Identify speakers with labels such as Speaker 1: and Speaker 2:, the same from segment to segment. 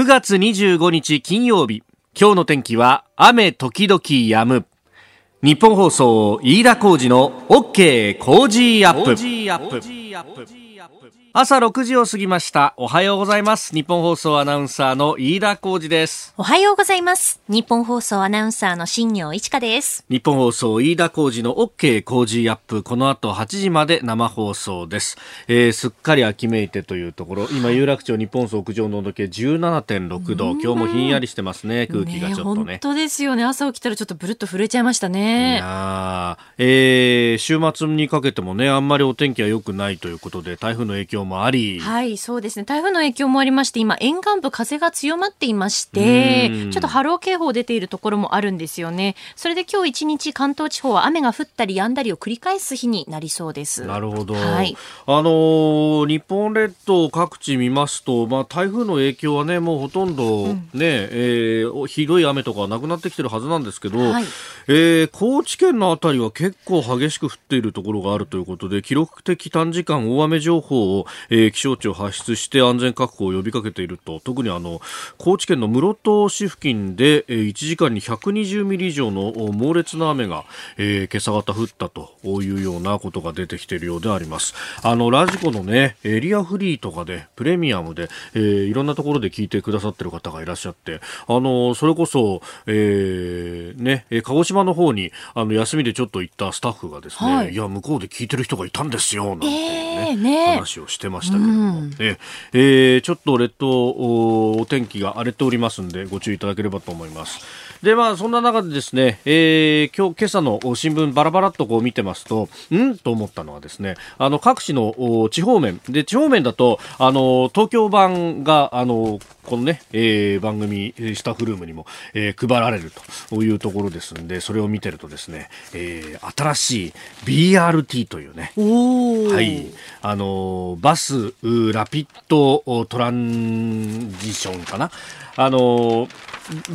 Speaker 1: 9月25日金曜日。今日の天気は雨時々止む。日本放送飯田浩二の OK 工事アップ。朝6時を過ぎました。おはようございます。日本放送アナウンサーの飯田浩二です。
Speaker 2: おはようございます。日本放送アナウンサーの新業一華です。
Speaker 1: 日本放送飯田浩二の OK 工事アップ。この後8時まで生放送です、えー、すっかり秋めいてというところ。今有楽町日本放送屋上の温度計17.6度。今日もひんやりしてますね。空気がちょっとね。
Speaker 2: 本当ですよね。朝起きたらちょっとブルッと震えちゃいましたね。
Speaker 1: いやえー、週末にかけてもねあんまりお天気は良くないということで台風の影響もあり。
Speaker 2: はい、そうですね。台風の影響もありまして、今、沿岸部風が強まっていまして、ちょっと波浪警報出ているところもあるんですよね。それで今日一日関東地方は雨が降ったり止んだりを繰り返す日になりそうです。
Speaker 1: なるほど。はい、あのー、日本列島各地見ますと、まあ、台風の影響はね、もうほとんどね、うん、えー、ひどい雨とかなくなってきてるはずなんですけど、はい、えー、高知県のあたりは結構激しく降っているところがあるということで、記録的短時間大雨情報を、えー、気象庁発出して安全確保を呼びかけていると。特にあの高知県の室戸市付近で、えー、1時間に120ミリ以上の猛烈な雨が、えー、今朝方降ったというようなことが出てきているようであります。あのラジコのねエリアフリーとかでプレミアムで、えー、いろんなところで聞いてくださってる方がいらっしゃってあのそれこそ、えー、ね鹿児島の方にあの休みでちょっと行ったスタッフがですね、はい、いや向こうで聞いてる人がいたんですよなんてねえーね、話をしてましたけども、うん、えー、ちょっと列島お天気が荒れておりますんでご注意いただければと思います。で、まあ、そんな中でですね、えー、今日、今朝の新聞バラバラっとこう見てますと、ん？と思ったのはですね、あの、各地の地方面、で、地方面だと、あの、東京版が、あの、このね、えー、番組、スタッフルームにも、えー、配られるというところですんで、それを見てるとですね、えー、新しい BRT というね、はい、あの、バス、ラピッドトランジションかな。あの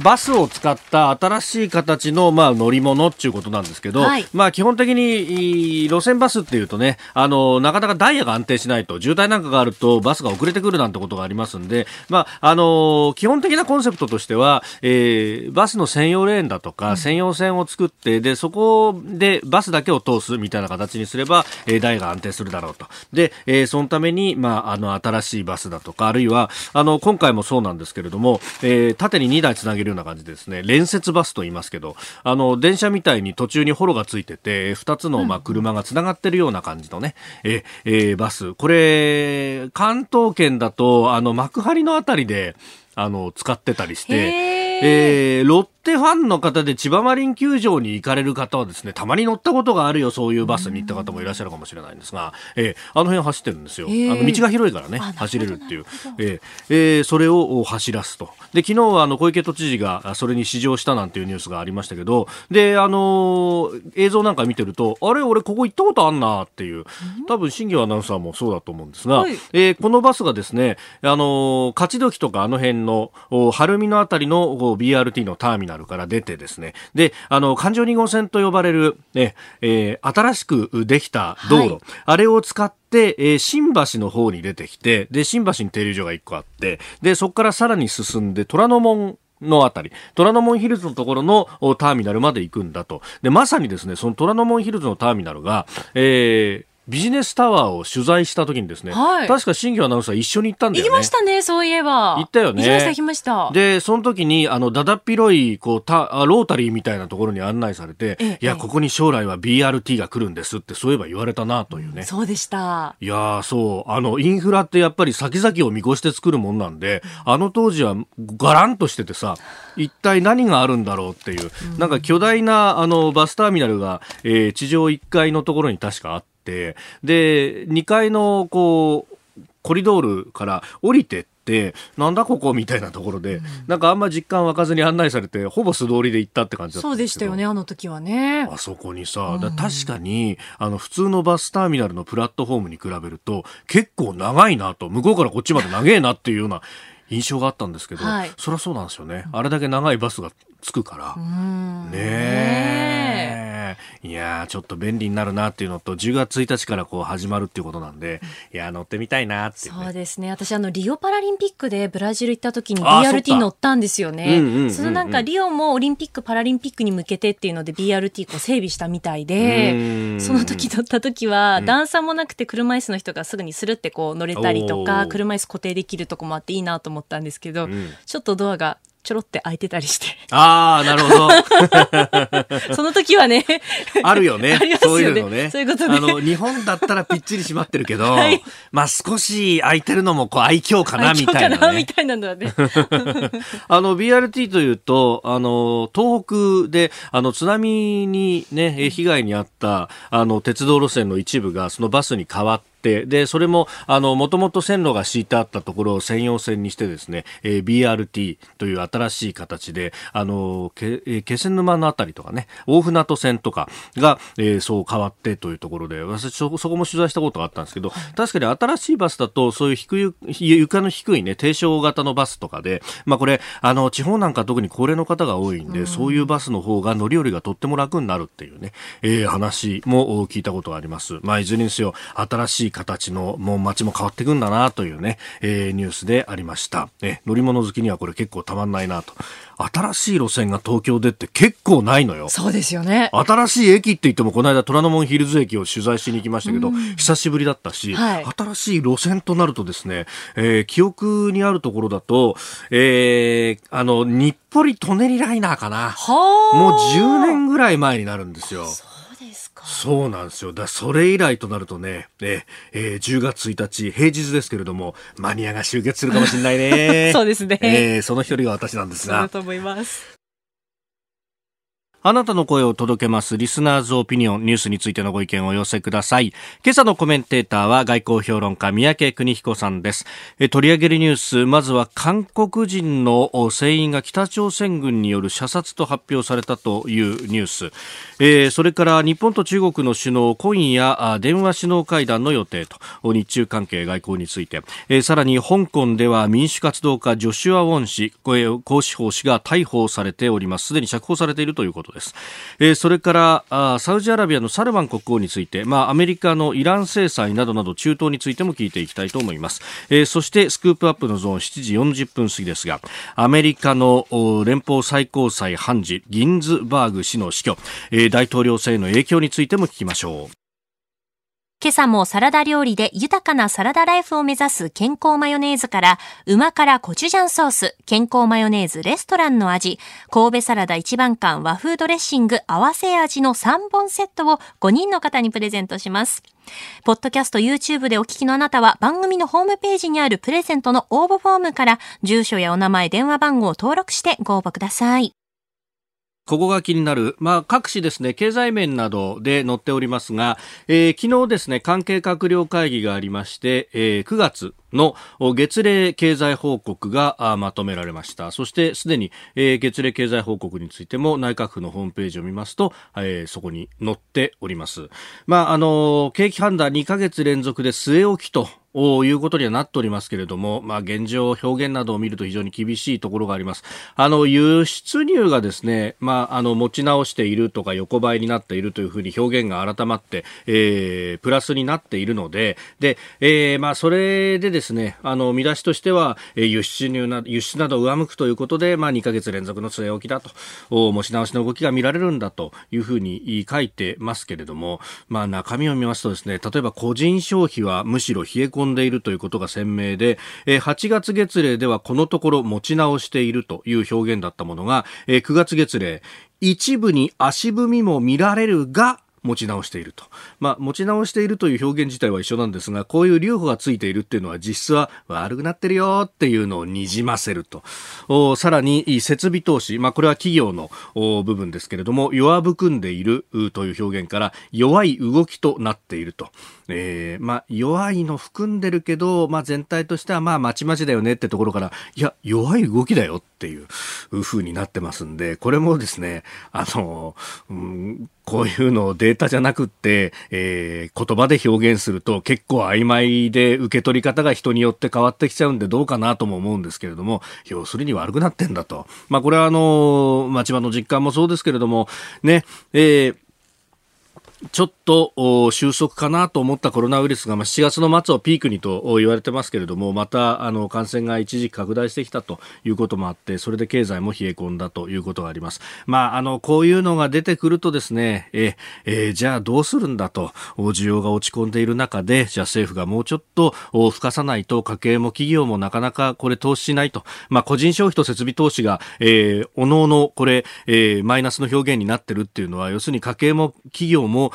Speaker 1: バスを使った新しい形の、まあ、乗り物っていうことなんですけど、はい、まあ、基本的に路線バスっていうとね、あの、なかなかダイヤが安定しないと、渋滞なんかがあるとバスが遅れてくるなんてことがありますんで、まあ、あの、基本的なコンセプトとしては、えー、バスの専用レーンだとか、うん、専用線を作って、で、そこでバスだけを通すみたいな形にすれば、えー、ダイヤが安定するだろうと。で、えー、そのために、まあ、あの、新しいバスだとか、あるいは、あの、今回もそうなんですけれども、えー、縦に2台つなげるような感じですね。連接バスと言いますけどあの電車みたいに途中にホロがついてて2つのまあ車がつながってるような感じのね、ええー、バス。これ関東圏だとあの幕張のあたりであの使ってたりして。えー、ロッテファンの方で千葉マリン球場に行かれる方はですね、たまに乗ったことがあるよ、そういうバスに行った方もいらっしゃるかもしれないんですが、えー、あの辺走ってるんですよ。あの道が広いからね、走れるっていう。えー、えー、それを走らすと。で、昨日はあの小池都知事がそれに試乗したなんていうニュースがありましたけど、で、あのー、映像なんか見てると、あれ、俺ここ行ったことあんなっていう、多分新業アナウンサーもそうだと思うんですが、はい、えー、このバスがですね、あのー、勝どきとかあの辺の、晴海のあたりの BRT のターミナルから出てですね、で、あの、環状2号線と呼ばれる、ね、えー、新しくできた道路、はい、あれを使って、えー、新橋の方に出てきて、で、新橋に停留所が1個あって、で、そこからさらに進んで、虎ノ門のあたり、虎ノ門ヒルズのところのターミナルまで行くんだと。で、まさにですね、その虎ノ門ヒルズのターミナルが、えー、ビジネスタワーを取材した時にですね、はい、確か新業アナウンサー一緒に行ったんだよね。
Speaker 2: 行きましたね、そういえば。
Speaker 1: 行ったよね。
Speaker 2: 行きました、行きました。
Speaker 1: で、その時に、あの、だだっ広い、こう、た、ロータリーみたいなところに案内されて、ええ、いや、ここに将来は BRT が来るんですって、そういえば言われたな、というね、うん。
Speaker 2: そうでした。
Speaker 1: いやそう。あの、インフラってやっぱり先々を見越して作るもんなんで、あの当時はガランとしててさ、一体何があるんだろうっていう、うん、なんか巨大な、あの、バスターミナルが、えー、地上1階のところに確かあって、ってで2階のこうコリドールから降りてってなんだここみたいなところで、うん、なんかあんま実感湧かずに案内されてほぼ素通りで行ったって感じだった
Speaker 2: そうでしたよねあの時はね。
Speaker 1: あそこにさ、うん、確かにあの普通のバスターミナルのプラットフォームに比べると結構長いなと向こうからこっちまで長えなっていうような印象があったんですけど、はい、そりゃそうなんですよね。あれだけ長いバスがつくから。ねえいやちょっと便利になるなっていうのと10月1日からこう始まるっていうことなんで、いや乗ってみたいなっていう、
Speaker 2: ね、そうですね。私あのリオパラリンピックでブラジル行った時に BRT 乗ったんですよね。そのなんかリオもオリンピックパラリンピックに向けてっていうので BRT こう整備したみたいでその時乗った時は段差もなくて車椅子の人がすぐにスルってこう乗れたりとか車椅子固定できるとこもあっていいなと思ったんですけど、うん、ちょっとドアがちょろって開いてたりして。
Speaker 1: ああ、なるほ
Speaker 2: ど。その時はね。
Speaker 1: あるよね。
Speaker 2: よね
Speaker 1: そういうのね。
Speaker 2: そういうことね。
Speaker 1: あの、日本だったらぴっちり閉まってるけど、はい、まあ少し開いてるのもこう愛嬌かなみたいな、ね。
Speaker 2: みたいなのはね。
Speaker 1: あの、BRT というと、あの、東北で、あの、津波にね、被害に遭った、あの、鉄道路線の一部がそのバスに変わって、で、それも、あの、もともと線路が敷いてあったところを専用線にしてですね、えー、BRT という新しい形で、あの、け、えー、気仙沼のあたりとかね、大船渡線とかが、えー、そう変わってというところで、私そ、そこも取材したことがあったんですけど、確かに新しいバスだと、そういう低い、床の低いね、低床型のバスとかで、まあこれ、あの、地方なんか特に高齢の方が多いんで、うん、そういうバスの方が乗り降りがとっても楽になるっていうね、えー、話も聞いたことがあります。まあいずれにせよ、新しい形のもう街も変わっていくんだなというね、えー、ニュースでありました。え乗り物好きにはこれ結構たまんないなと。新しい路線が東京でって結構ないのよ。
Speaker 2: そうですよね。
Speaker 1: 新しい駅って言ってもこの間虎ノ門ヒルズ駅を取材しに行きましたけど、久しぶりだったし、はい、新しい路線となるとですね、えー、記憶にあるところだと、えー、あの、日暮里舎人ライナーかな。もう10年ぐらい前になるんですよ。そうなんですよ。だそれ以来となるとね、ええー、10月1日、平日ですけれども、マニアが集結するかもしれないね。
Speaker 2: そうですね。
Speaker 1: えー、その一人が私なんですが。
Speaker 2: そうだと思います。
Speaker 1: あなたの声を届けますリスナーズオピニオンニュースについてのご意見をお寄せください。今朝のコメンテーターは外交評論家三宅邦彦さんです。え取り上げるニュース、まずは韓国人の船員が北朝鮮軍による射殺と発表されたというニュース。えー、それから日本と中国の首脳、今夜電話首脳会談の予定と日中関係外交について、えー、さらに香港では民主活動家ジョシュア・ウォン氏、高司法氏が逮捕されております。すでに釈放されているということです。です。えー、それからあサウジアラビアのサルマン国王について、まあ、アメリカのイラン制裁などなど中東についても聞いていきたいと思います、えー、そしてスクープアップのゾーン7時40分過ぎですがアメリカの連邦最高裁判事ギンズバーグ氏の死去、えー、大統領制の影響についても聞きましょう。
Speaker 2: 今朝もサラダ料理で豊かなサラダライフを目指す健康マヨネーズから、旨辛コチュジャンソース、健康マヨネーズレストランの味、神戸サラダ一番館和風ドレッシング合わせ味の3本セットを5人の方にプレゼントします。ポッドキャスト YouTube でお聞きのあなたは番組のホームページにあるプレゼントの応募フォームから住所やお名前、電話番号を登録してご応募ください。
Speaker 1: ここが気になる、まあ、各紙ですね、経済面などで載っておりますが、えー、昨日ですね、関係閣僚会議がありまして、えー、9月の月例経済報告がまとめられました。そしてすでに、えー、月例経済報告についても内閣府のホームページを見ますと、えー、そこに載っております。まあ、あの、景気判断2ヶ月連続で据え置きということにはなっておりますけれども、まあ、現状表現などを見ると非常に厳しいところがあります。あの、輸出入がですね、まあ、あの、持ち直しているとか横ばいになっているというふうに表現が改まって、えー、プラスになっているので、で、えー、まあ、それでですね、あの、見出しとしては、輸出入な、輸出など上向くということで、まあ、2ヶ月連続の据え置きだと、持ち直しの動きが見られるんだというふうに書いてますけれども、まあ、中身を見ますとですね、例えば個人消費はむしろ冷え込んんでいるということが鮮明でえ、8月月例ではこのところ持ち直しているという表現だったものがえ、9月月例、一部に足踏みも見られるが、持ち直していると。まあ、持ち直しているという表現自体は一緒なんですが、こういう留保がついているっていうのは実質は悪くなってるよっていうのをにじませると。さらに、設備投資、まあ、これは企業の部分ですけれども、弱含んでいるという表現から、弱い動きとなっていると。えー、まあ、弱いの含んでるけど、まあ、全体としてはまあ、まちまちだよねってところから、いや、弱い動きだよっていう風になってますんで、これもですね、あの、うん、こういうのをデータじゃなくって、えー、言葉で表現すると結構曖昧で受け取り方が人によって変わってきちゃうんでどうかなとも思うんですけれども、要するに悪くなってんだと。まあこれはあの、町場の実感もそうですけれども、ね、えーちょっと収束かなと思ったコロナウイルスが、まあ、7月の末をピークにと言われてますけれどもまたあの感染が一時拡大してきたということもあってそれで経済も冷え込んだということがあります。まあ、あのこういうのが出てくるとですねええ、じゃあどうするんだと需要が落ち込んでいる中でじゃあ政府がもうちょっと吹かさないと家計も企業もなかなかこれ投資しないと、まあ、個人消費と設備投資が、え、おのおのこれ、え、マイナスの表現になってるっていうのは要するに家計も企業も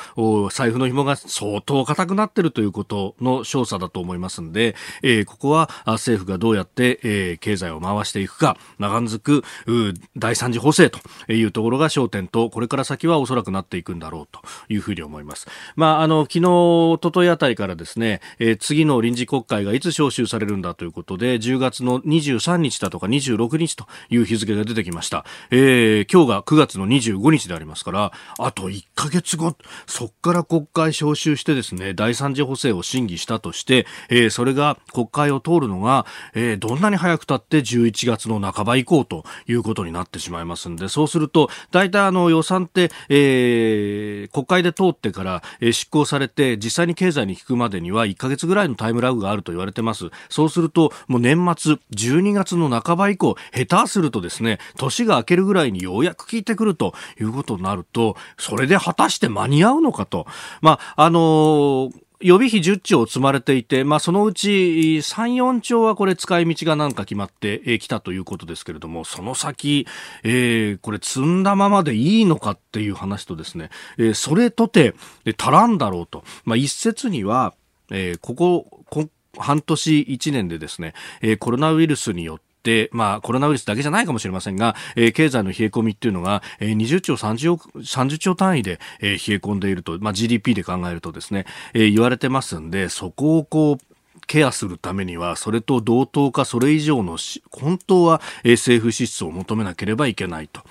Speaker 1: 財布の紐が相当硬くなっているということの証左だと思いますんで、えー、ここは政府がどうやって、えー、経済を回していくか長続く第三次補正というところが焦点とこれから先はおそらくなっていくんだろうというふうに思います。まあ、あの昨日、一昨日あたりからですね、えー、次の臨時国会がいつ召集されるんだということで10月の23日だとか26日という日付が出てきました。えー、今日が9月の25日でありますからあと1ヶ月後そこから国会召集してですね、第三次補正を審議したとして、えー、それが国会を通るのが、えー、どんなに早くたって11月の半ば以降ということになってしまいますんで、そうすると、大体あの予算って、えー、国会で通ってから、えー、執行されて、実際に経済に効くまでには1ヶ月ぐらいのタイムラグがあると言われてます。そうすると、もう年末、12月の半ば以降、下手するとですね、年が明けるぐらいにようやく効いてくるということになると、それで果たして間に合ううのかと。まあ、あのー予備費10兆積まれていて、まあ、そのうち3、4兆はこれ使い道がなんか決まってきたということですけれども、その先、えー、これ積んだままでいいのかっていう話とですね、えー、それとて足らんだろうと。まあ、一説には、えー、ここ、こ半年1年でですね、えー、コロナウイルスによって、まあ、コロナウイルスだけじゃないかもしれませんが、えー、経済の冷え込みっていうのが、えー、20兆30億、30兆単位で、えー、冷え込んでいると、まあ、GDP で考えるとですね、えー、言われてますんで、そこをこう、ケアするためには、それと同等かそれ以上の本当は政府支出を求めなければいけないと。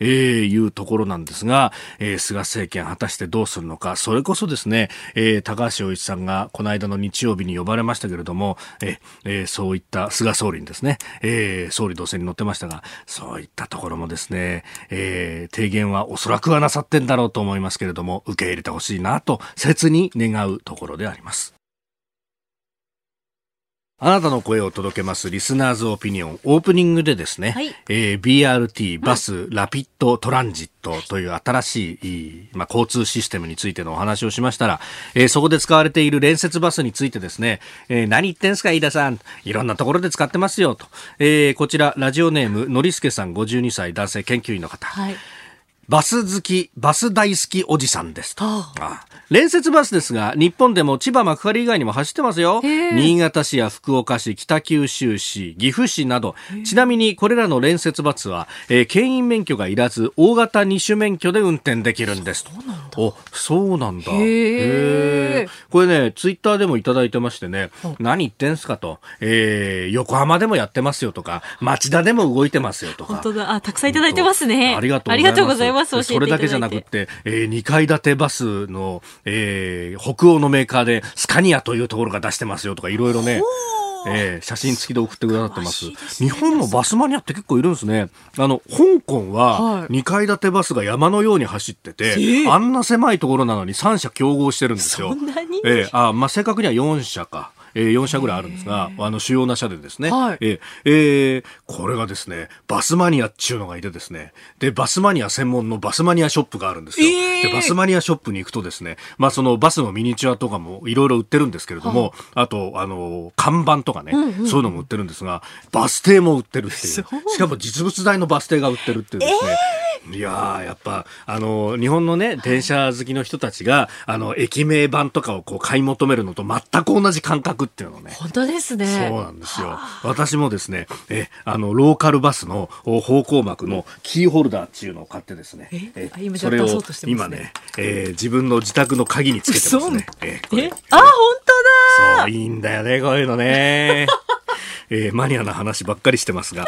Speaker 1: えー、いうところなんですが、えー、菅政権果たしてどうするのか、それこそですね、えー、高橋洋一さんがこの間の日曜日に呼ばれましたけれども、えー、そういった菅総理にですね、えー、総理同棲に乗ってましたが、そういったところもですね、えー、提言はおそらくはなさってんだろうと思いますけれども、受け入れてほしいなと、切に願うところであります。あなたの声を届けますリスナーズオピニオン。オープニングでですね、はい、えー、BRT、バス、ラピッドトランジットという新しい、まあ、交通システムについてのお話をしましたら、えー、そこで使われている連接バスについてですね、えー、何言ってんすか、飯田さん。いろんなところで使ってますよ、と。えー、こちら、ラジオネーム、のりすけさん52歳、男性研究員の方。はいバス好き、バス大好きおじさんですと。ああ連接バスですが、日本でも千葉幕張以外にも走ってますよ。新潟市や福岡市、北九州市、岐阜市など。ちなみにこれらの連接バスは、えー、牽引免許がいらず、大型二種免許で運転できるんです。そうなんだ。お、そうなんだ。へこれね、ツイッターでもいただいてましてね、何言ってんすかと。えー、横浜でもやってますよとか、町田でも動いてますよとか。
Speaker 2: 本当だ。あ、たくさんいただいてますね。
Speaker 1: ありがとうございます。ますそれだけじゃなくて、えー、2階建てバスの、えー、北欧のメーカーでスカニアというところが出してますよとかいろいろね。えー、写真付きで送ってくださってます。日本もバスマニアって結構いるんですね。あの、香港は2階建てバスが山のように走ってて、はい、あんな狭いところなのに3社競合してるんですよ。
Speaker 2: そんなに？
Speaker 1: えー、あ、まあ、正確には4社か。えー、4社ぐらいあるんですが、あの主要な社でですね、はい、えー、えー、これがですね、バスマニアっちゅうのがいてですね、で、バスマニア専門のバスマニアショップがあるんですよ。えー、で、バスマニアショップに行くとですね、まあそのバスのミニチュアとかもいろいろ売ってるんですけれども、はい、あと、あの、看板とかね、うんうん、そういうのも売ってるんですが、バス停も売ってるっていう。しかも実物大のバス停が売ってるっていうですね、えー、いややっぱ、あの、日本のね、電車好きの人たちが、あの、駅名版とかをこう買い求めるのと全く同じ感覚っていうのね。
Speaker 2: 本当ですね。
Speaker 1: そうなんですよ。私もですね、え、あの、ローカルバスの方向幕のキーホルダーっていうのを買ってですね、
Speaker 2: え、えそれを
Speaker 1: 今ね、えー、自分の自宅の鍵につけてますね。
Speaker 2: ええ、あ、本当
Speaker 1: だそう、いいんだよね、こういうのね。えー、マニアな話ばっかりしてますが。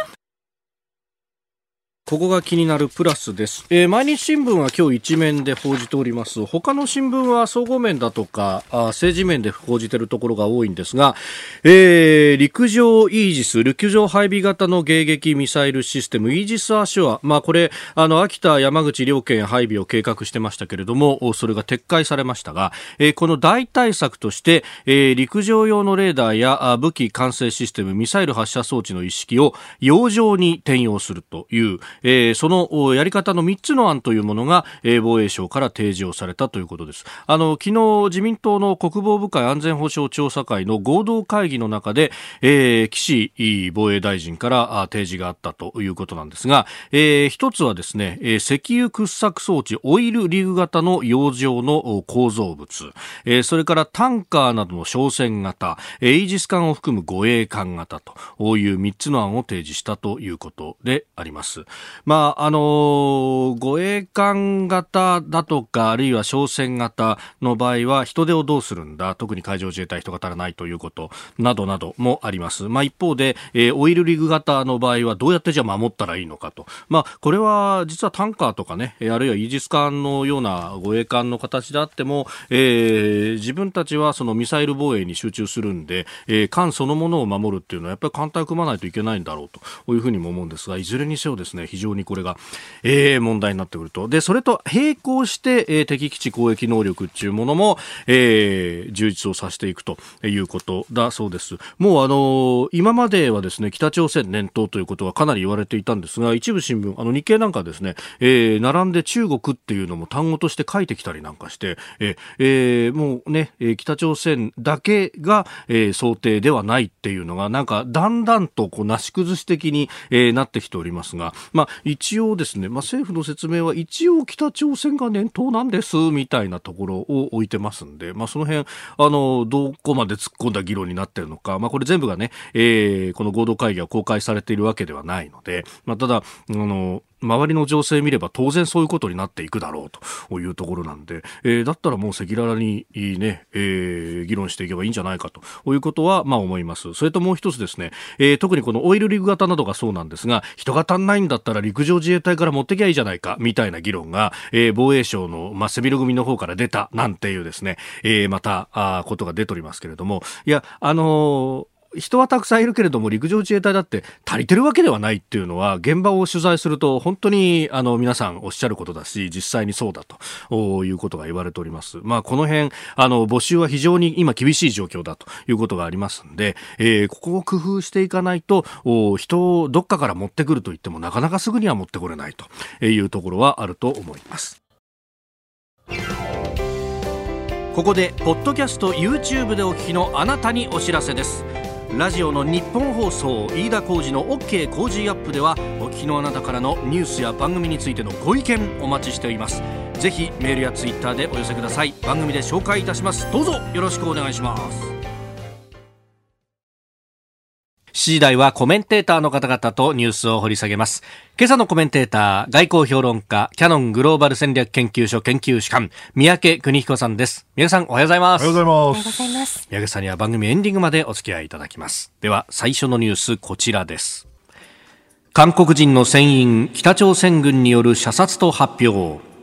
Speaker 1: ここが気になるプラスです、えー、毎日新聞は今日一面で報じております。他の新聞は総合面だとかあ政治面で報じているところが多いんですが、えー、陸上イージス陸上配備型の迎撃ミサイルシステムイージス・アショア、まあ、これあの秋田山口両県配備を計画してましたけれどもそれが撤回されましたが、えー、この代替策として、えー、陸上用のレーダーや武器管制システムミサイル発射装置の一式を洋上に転用するというえー、そのやり方の3つの案というものが、えー、防衛省から提示をされたということですあの昨日自民党の国防部会安全保障調査会の合同会議の中で、えー、岸防衛大臣から提示があったということなんですが、えー、一つはですね、えー、石油掘削装置オイルリグ型の洋上の構造物、えー、それからタンカーなどの商船型、エイジス艦を含む護衛艦型という3つの案を提示したということであります。まあ、あの護衛艦型だとか、あるいは商船型の場合は、人手をどうするんだ、特に海上自衛隊人が足らないということ、などなどもあります。まあ、一方で、えー、オイルリグ型の場合は、どうやってじゃあ守ったらいいのかと。まあ、これは、実はタンカーとかね、あるいはイージス艦のような護衛艦の形であっても、えー、自分たちはそのミサイル防衛に集中するんで、えー、艦そのものを守るっていうのは、やっぱり艦隊を組まないといけないんだろうというふうにも思うんですが、いずれにせよですね、非常にこれが、えー、問題になってくると。で、それと並行して、えー、敵基地攻撃能力っていうものも、えー、充実をさせていくということだそうです。もうあのー、今まではですね、北朝鮮念頭ということはかなり言われていたんですが、一部新聞、あの日経なんかですね、えー、並んで中国っていうのも単語として書いてきたりなんかして、えー、えー、もうね、北朝鮮だけが、えー、想定ではないっていうのが、なんかだんだんとこうなし崩し的に、えー、なってきておりますが、ま一応ですね、まあ、政府の説明は一応北朝鮮が念頭なんですみたいなところを置いてますんで、まあ、その辺あのどこまで突っ込んだ議論になってるのか、まあ、これ全部がね、えー、この合同会議は公開されているわけではないので、まあ、ただあの周りの情勢見れば当然そういうことになっていくだろうというところなんで、えー、だったらもう赤裸々にいいね、えー、議論していけばいいんじゃないかということは、まあ思います。それともう一つですね、えー、特にこのオイルリグ型などがそうなんですが、人が足んないんだったら陸上自衛隊から持ってきゃいいじゃないか、みたいな議論が、えー、防衛省の、まあ、背広組の方から出た、なんていうですね、えー、また、あことが出ておりますけれども、いや、あのー人はたくさんいるけれども陸上自衛隊だって足りてるわけではないっていうのは現場を取材すると本当にあの皆さんおっしゃることだし実際にそうだということが言われております。まあこの辺あの募集は非常に今厳しい状況だということがありますんで、えー、ここを工夫していかないと人をどっかから持ってくると言ってもなかなかすぐには持ってこれないというところはあると思います。ここでポッドキャスト YouTube でお聞きのあなたにお知らせですラジオの日本放送飯田浩司の OK 工事アップではお聞きのあなたからのニュースや番組についてのご意見お待ちしております。ぜひメールやツイッターでお寄せください。番組で紹介いたします。どうぞよろしくお願いします。7時台はコメンテーターの方々とニュースを掘り下げます。今朝のコメンテーター、外交評論家、キャノングローバル戦略研究所研究士官、三宅邦彦さんです。三宅さん、おはようございます。
Speaker 3: おはようございます。
Speaker 1: 三宅さんには番組エンディングまでお付き合いいただきます。では、最初のニュース、こちらです。韓国人の船員、北朝鮮軍による射殺と発表。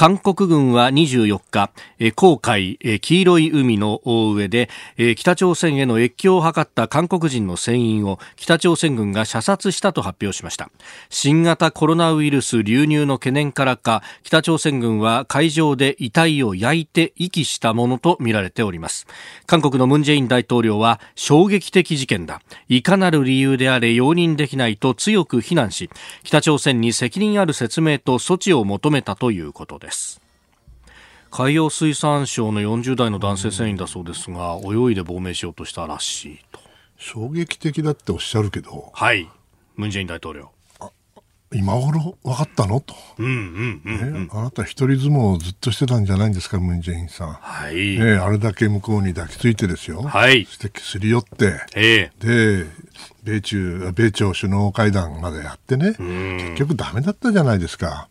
Speaker 1: 韓国軍は24日、黄海、黄色い海の上で、北朝鮮への越境を図った韓国人の船員を北朝鮮軍が射殺したと発表しました。新型コロナウイルス流入の懸念からか、北朝鮮軍は海上で遺体を焼いて遺棄したものとみられております。韓国のムンジェイン大統領は衝撃的事件だ。いかなる理由であれ容認できないと強く非難し、北朝鮮に責任ある説明と措置を求めたということです。です。海洋水産省の40代の男性船員だそうですが、泳いで亡命しようとしたらしいと。
Speaker 3: 衝撃的だっておっしゃるけど
Speaker 1: はい。ムン・ジェイン大統領。
Speaker 3: 今頃分かったの？と、
Speaker 1: うんうんうん、
Speaker 3: ね、あなた一人相撲をずっとしてたんじゃないんですかムン・ジェインさん、
Speaker 1: はい。
Speaker 3: ね、あれだけ向こうに抱きついてですよ、
Speaker 1: はい、
Speaker 3: そしてすり寄って、
Speaker 1: え
Speaker 3: ー、で米中米朝首脳会談までやってね。結局ダメだったじゃないですか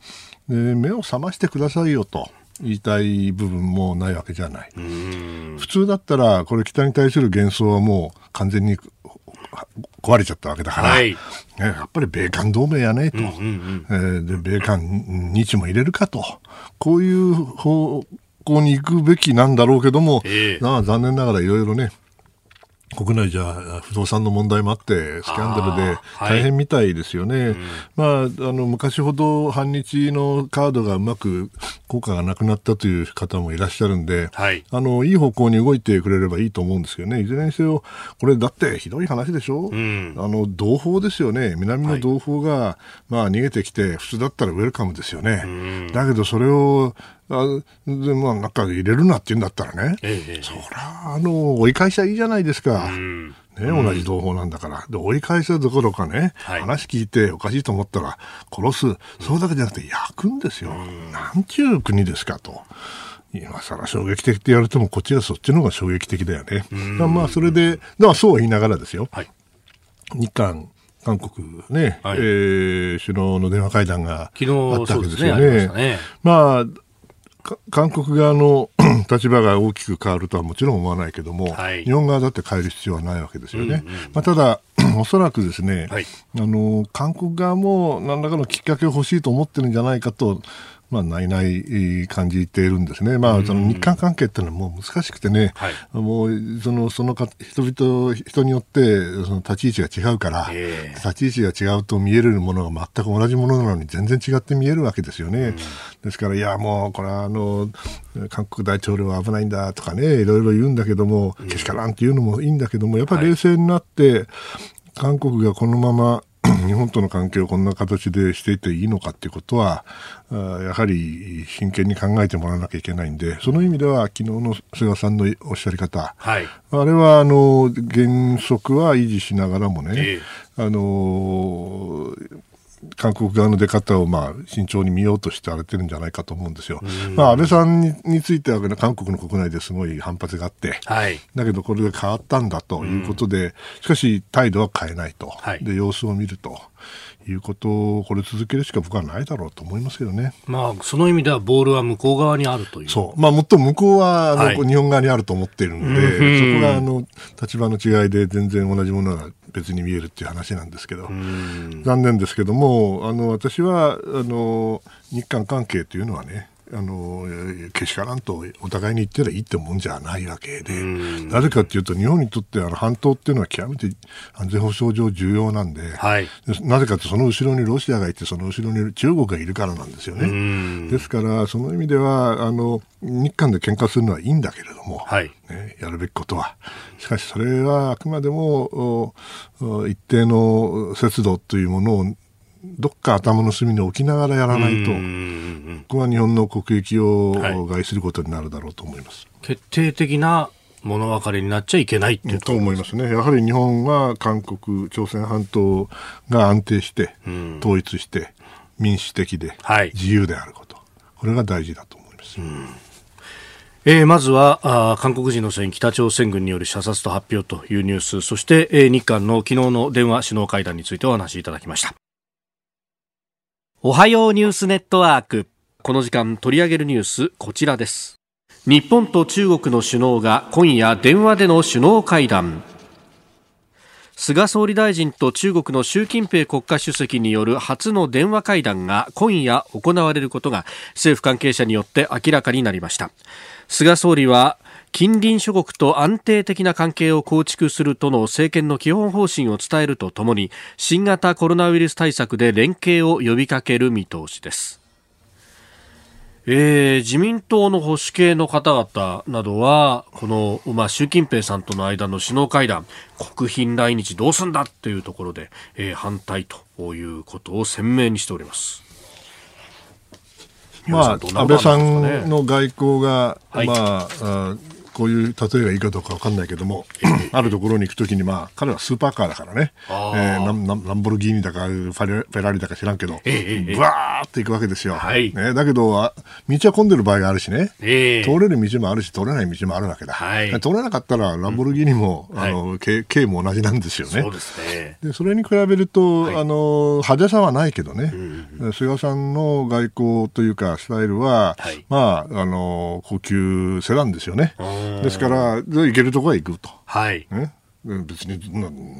Speaker 3: で目を覚ましてくださいよと。言いたい部分もないわけじゃない。普通だったら、これ北に対する幻想はもう完全に壊れちゃったわけだから、はい、やっぱり米韓同盟やねと、うんうんうん。えー、で米韓日も入れるかと、こういう方向に行くべきなんだろうけども、えー、残念ながらいろいろね、国内じゃ不動産の問題もあってスキャンダルで大変みたいですよね、はいうん、まあ、あの昔ほど反日のカードがうまく効果がなくなったという方もいらっしゃるんで、はい、あのいい方向に動いてくれればいいと思うんですけどね。いずれにせよこれだってひどい話でしょ、うん、あの同胞ですよね。南の同胞が、はい、まあ、逃げてきて普通だったらウェルカムですよね、うん、だけどそれをあでまあ、なんか入れるなって言うんだったらね、ええ、そりゃあの追い返しはいいじゃないですか。うんね、同じ同胞なんだから。で、追い返すどころかね、はい、話聞いておかしいと思ったら殺す。それだけじゃなくて焼くんですよ。なんちゅう国ですかと。今更衝撃的って言われても、こっちはそっちの方が衝撃的だよね。まあ、それで、まあ、そう言いながらですよ。はい、日韓韓国ね、はい、えー、首脳の電話会談があったわけですよね。ねまあ韓国側の 立場が大きく変わるとはもちろん思わないけども、はい、日本側だって変える必要はないわけですよね。うんうん、まあ、ただ、おそらくですね、はい、あの韓国側も何らかのきっかけを欲しいと思ってるんじゃないかとまあ、ないない感じているんですね。まあ、その日韓関係っていうのはもう難しくてね、はい、もう、その、そのか、人々、人によって、その立ち位置が違うから、立ち位置が違うと見えるものが全く同じものなのに全然違って見えるわけですよね。ですから、いや、もう、これは、あの、韓国大統領は危ないんだとかね、いろいろ言うんだけども、けしからんっていうのもいいんだけども、やっぱり冷静になって、韓国がこのまま 日本との関係をこんな形でしていていいのかということは、やはり真剣に考えてもらわなきゃいけないんで、その意味では昨日の菅さんのおっしゃり方、はい、あれはあの原則は維持しながらもね、えー、あの韓国側の出方をまあ慎重に見ようとして荒れてるんじゃないかと思うんですよ。まあ、安倍さんにについては韓国の国内ですごい反発があって、はい、だけどこれで変わったんだということで、しかし態度は変えないと、はい、で様子を見ると。いうことをこれ続けるしか僕はないだろうと思いますよね。
Speaker 1: まあその意味ではボールは向こう側にあるという。
Speaker 3: そう。まあもっと向こうはあの、はい、日本側にあると思っているので、そこがあの立場の違いで全然同じものが別に見えるっていう話なんですけど、残念ですけども、あの私はあの日韓関係というのはね、あのけしからんとお互いに言ってりゃいいってもんじゃないわけで、なぜかというと、日本にとってあの半島っていうのは極めて安全保障上重要なんで、はい、なぜかとその後ろにロシアがいて、その後ろに中国がいるからなんですよね。ですから、その意味ではあの、日韓で喧嘩するのはいいんだけれども、はい、ね、やるべきことは。しかし、それはあくまでも一定の節度というものをどっか頭の隅に置きながらやらないと、ここは日本の国益を害することになるだろうと思います。
Speaker 1: はい、決定的な物分かりになっちゃいけないっていう
Speaker 3: と思いますね。やはり日本は韓国、朝鮮半島が安定して、統一して、民主的で、自由であること、はい、これが大事だと思います。
Speaker 1: えー、まずはあ韓国人の船北朝鮮軍による射殺と発表というニュース。そして、えー、日韓の昨日の電話首脳会談についてお話しいただきましたおはようニュースネットワーク。この時間取り上げるニュースこちらです。日本と中国の首脳が今夜電話での首脳会談。菅総理大臣と中国の習近平国家主席による初の電話会談が今夜行われることが政府関係者によって明らかになりました。菅総理は近隣諸国と安定的な関係を構築するとの政権の基本方針を伝えるとともに新型コロナウイルス対策で連携を呼びかける見通しです。えー、自民党の保守系の方々などはこの、まあ、習近平さんとの間の首脳会談国賓来日どうすんだというところで、えー、反対ということを鮮明にしております。
Speaker 3: まあ、安倍さんの外交が、はい、まあこういう例えがいいかどうか分かんないけども、あるところに行くときに、まあ、彼はスーパーカーだからね、えー、ランランボルギーニだかフェラリだか知らんけど、ぶわーって行くわけですよ。はい、ね、だけど、道は混んでる場合があるしね、えー、通れる道もあるし、通れない道もあるわけだ。はい、通れなかったら、ランボルギーニも、うん、あの、軽、軽も同じなんですよね。そうですね。で、それに比べると、はい、あの、派手さはないけどね、うん、菅さんの外交というか、スタイルは、はい、まあ、あの、高級セダンですよね。ですから、行けるところは行くと。はい。ね。別に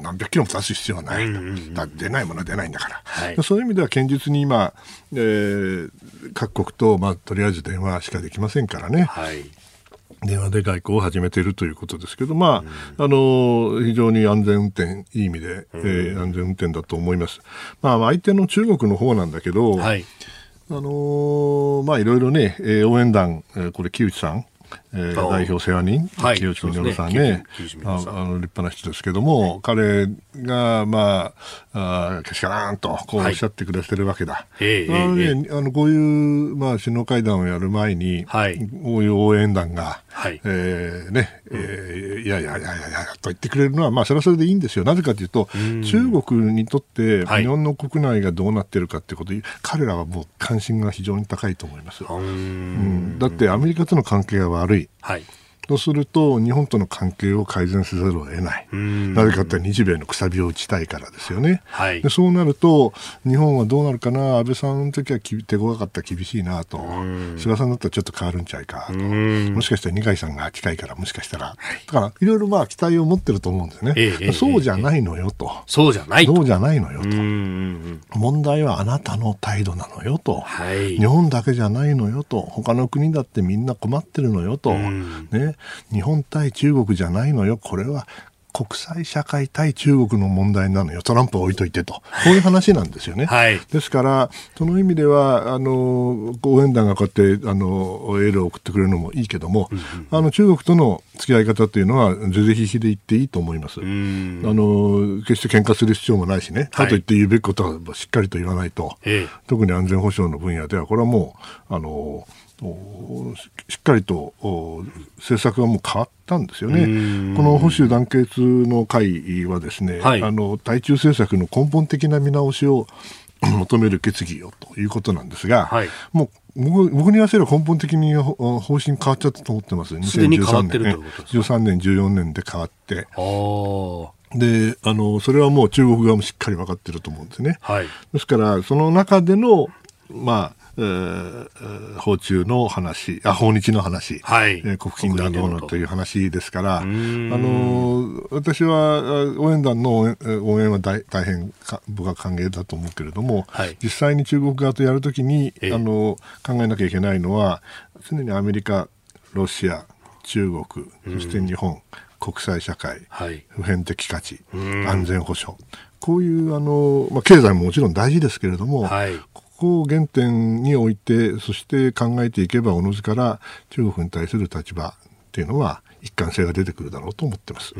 Speaker 3: 何百キロも出す必要はない、だ出ないものは出ないんだから、はい、そういう意味では堅実に今、えー、各国と、まあ、とりあえず電話しかできませんからね。はい。電話で外交を始めているということですけど、まあ、あの、非常に安全運転、いい意味で、えー、安全運転だと思います。まあ、相手の中国の方なんだけど、はい、あのー、まあ、いろいろね、えー、応援団、えー、これ、木内さん、えー、代表世話人、はい、清内稔さんね、あの立派な人ですけども、はい、彼が、まあ、あけしからんとこうおっしゃってくれてるわけだ。はい、あのね、あのこういう、まあ、首脳会談をやる前に、はい、こういう応援団が、はい。えーねえー、いやいやいやいやいやと言ってくれるのは、まあ、それはそれでいいんですよ。なぜかというと、中国にとって、日本の国内がどうなってるかってこと、彼らはもう関心が非常に高いと思います。うん、だって、アメリカとの関係が悪い。はいとすると、日本との関係を改善せざるを得ない。なぜかというと、日米のくさびを打ちたいからですよね。はい、でそうなると、日本はどうなるかな、安倍さんの時は手強かった厳しいなと、菅さんだったらちょっと変わるんちゃいかと、もしかしたら二階さんが近いから、もしかしたら、だから、いろいろまあ期待を持ってると思うんですね。ええ、そうじゃないのよと。
Speaker 1: そうじゃない
Speaker 3: そうじゃないのよと。問題はあなたの態度なのよと。はい、日本だけじゃないのよと。他の国だってみんな困ってるのよと。ね、日本対中国じゃないのよ、これは国際社会対中国の問題なのよ、トランプを置いといてと、こういう話なんですよね。はい、ですから、その意味では、あの応援団がこうやってあのエールを送ってくれるのもいいけども、うんうん、あの中国との付き合い方というのは、是々非々で言っていいと思います。あの決して喧嘩する必要もないしね、かといって言うべきことはしっかりと言わないと、はい、特に安全保障の分野では、これはもう、あのしっかりと政策がもう変わったんですよね。この保守団結の会はですね、はい、あの対中政策の根本的な見直しを 求める決議をということなんですが、はい、もう僕僕に言わせれば根本的に方針変わっちゃったと思ってます。
Speaker 1: 2013年、
Speaker 3: 13年、14年で変わって。で、あの、それはもう中国側もしっかり分かってると思うんですね。はい、ですから、その中での、まあ、訪中の話、あ訪日の話、はい、えー、国賓だどうのという話ですから、あの私は応援団の応援は大大変僕は歓迎だと思うけれども、はい、実際に中国側とやるときに、あの考えなきゃいけないのは、常にアメリカ、ロシア、中国、そして日本、国際社会、はい、普遍的価値、安全保障、こういうあの、まあ、経済ももちろん大事ですけれども、はい、こを原点に置いて、そして考えていけば、おのずから中国に対する立場っていうのは、一貫性が出てくるだろうと思ってます。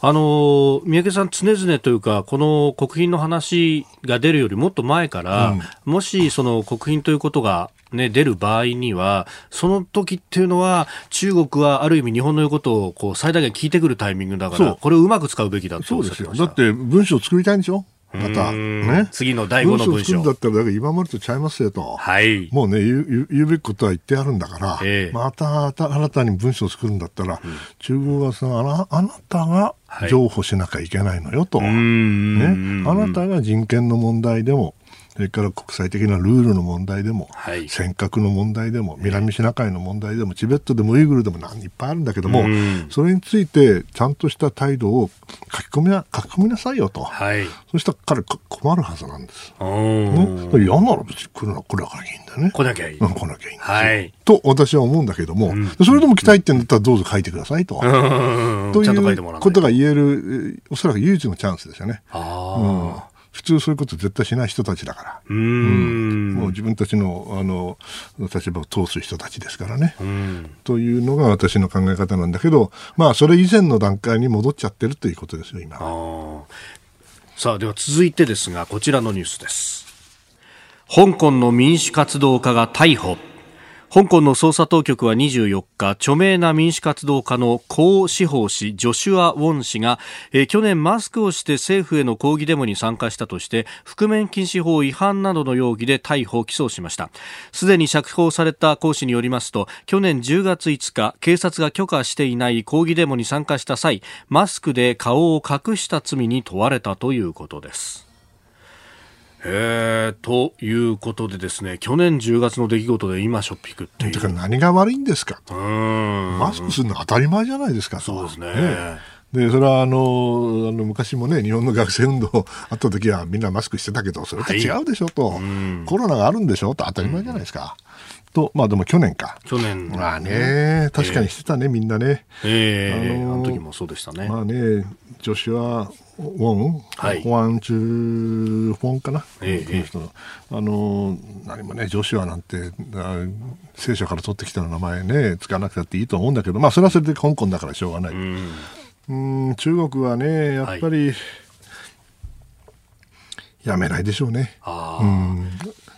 Speaker 1: あの三宅さん、常々というか、この国賓の話が出るよりもっと前から、うん、もしその国賓ということが、ね、出る場合には、その時っていうのは、中国はある意味、日本の言うことをこう最大限聞いてくるタイミングだから、これをうまく使うべきだと
Speaker 3: そうですよ。だって文章を作りたいんでしょ？また、
Speaker 1: ね。次の第5の文章。
Speaker 3: 文章だったら、だから今までとちゃいますよと。はい。もうね、言う言うべきことは言ってあるんだから、えー、また新たに文章を作るんだったら、うん、中国はそのあなあなたが譲歩しなきゃいけないのよと。はい、ね。あなたが人権の問題でも、それから国際的なルールの問題でも、はい、尖閣の問題でも、南シナ海の問題でも、チベットでもウイグルでも何いっぱいあるんだけども、それについてちゃんとした態度を書き込みな書き込みなさいよと、はい、そしたら彼困るはずなんです。ね、嫌なら別に来るの来なきゃいいんだよね。
Speaker 1: 来なきゃいい。
Speaker 3: うん、来なきゃいいんですよ。はい、と私は思うんだけども、うん、それでも来たいってんだったらどうぞ書いてくださいと。ということが言える、おそらく唯一のチャンスですよね。ああ。普通そういうこと絶対しない人たちだから。うん,、もう自分たちのあの立場を通す人たちですからね。というのが私の考え方なんだけど、まあそれ以前の段階に戻っちゃってるということですよ、今。
Speaker 1: さあ、では続いてですが、こちらのニュースです。香港の民主活動家が逮捕。香港の捜査当局は24日著名な民主活動家の江志宝氏ジョシュア・ウォン氏が、え、去年マスクをして政府への抗議デモに参加したとして覆面禁止法違反などの容疑で逮捕・起訴しました。すでに釈放された江氏によりますと去年10月5日警察が許可していない抗議デモに参加した際マスクで顔を隠した罪に問われたということです。えー、ということでですね、去年10月の出来事で今ショッピングっていう。
Speaker 3: てか何が悪いんですかと。マスクするの当たり前じゃないですか
Speaker 1: そうですね。ね
Speaker 3: でそれはあのあの昔もね日本の学生運動 あった時はみんなマスクしてたけどそれと違うでしょと、はい、コロナがあるんでしょと当たり前じゃないですか。と、まあでも去年か。
Speaker 1: 去年。
Speaker 3: まあね、確かにしてたね、みんなね。
Speaker 1: ええー、あの時もそうでしたね。
Speaker 3: まあね、女子は、ウォン、はい、ホアンチュフォンかな、ええー、あの何もね、女子はなんて、聖書から取ってきた名前ね、使わなくたっていいと思うんだけど、まあ、それはそれで香港だからしょうがない。うん、中国はね、やっぱり、はい、やめないでしょうね。あうん。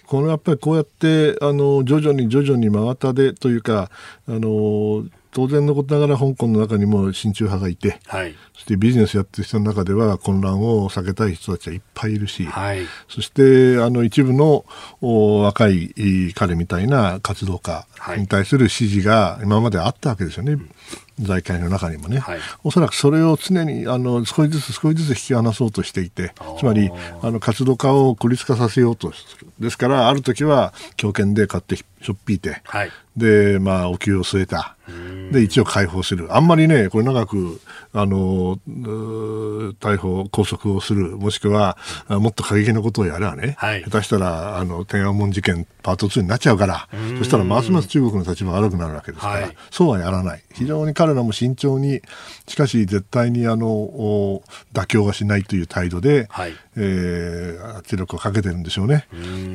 Speaker 3: このやっぱりこうやってあの徐々に徐々に真綿でというかあの当然のことながら香港の中にも親中派がいて、はい、そしてビジネスやってる人の中では混乱を避けたい人たちはいっぱいいるし、はい、そしてあの一部の若い彼みたいな活動家に対する支持が今まであったわけですよね。うん。財界の中にもね、はい、おそらくそれを常にあの少しずつ少しずつ引き離そうとしていてつまりあの活動家を孤立化させようとするですからある時は強権で買ってしょっぴいて、はい、でまあお給を据えたで一応解放する。あんまりねこれ長くあの逮捕拘束をする。もしくはもっと過激なことをやればね、はい、下手したらあの天安門事件パート2になっちゃうから。そしたらますます中国の立場が悪くなるわけですから、はい、そうはやらない。非常に彼らも慎重にしかし絶対にあの妥協はしないという態度で、はい、えー、圧力をかけてるんでしょうね。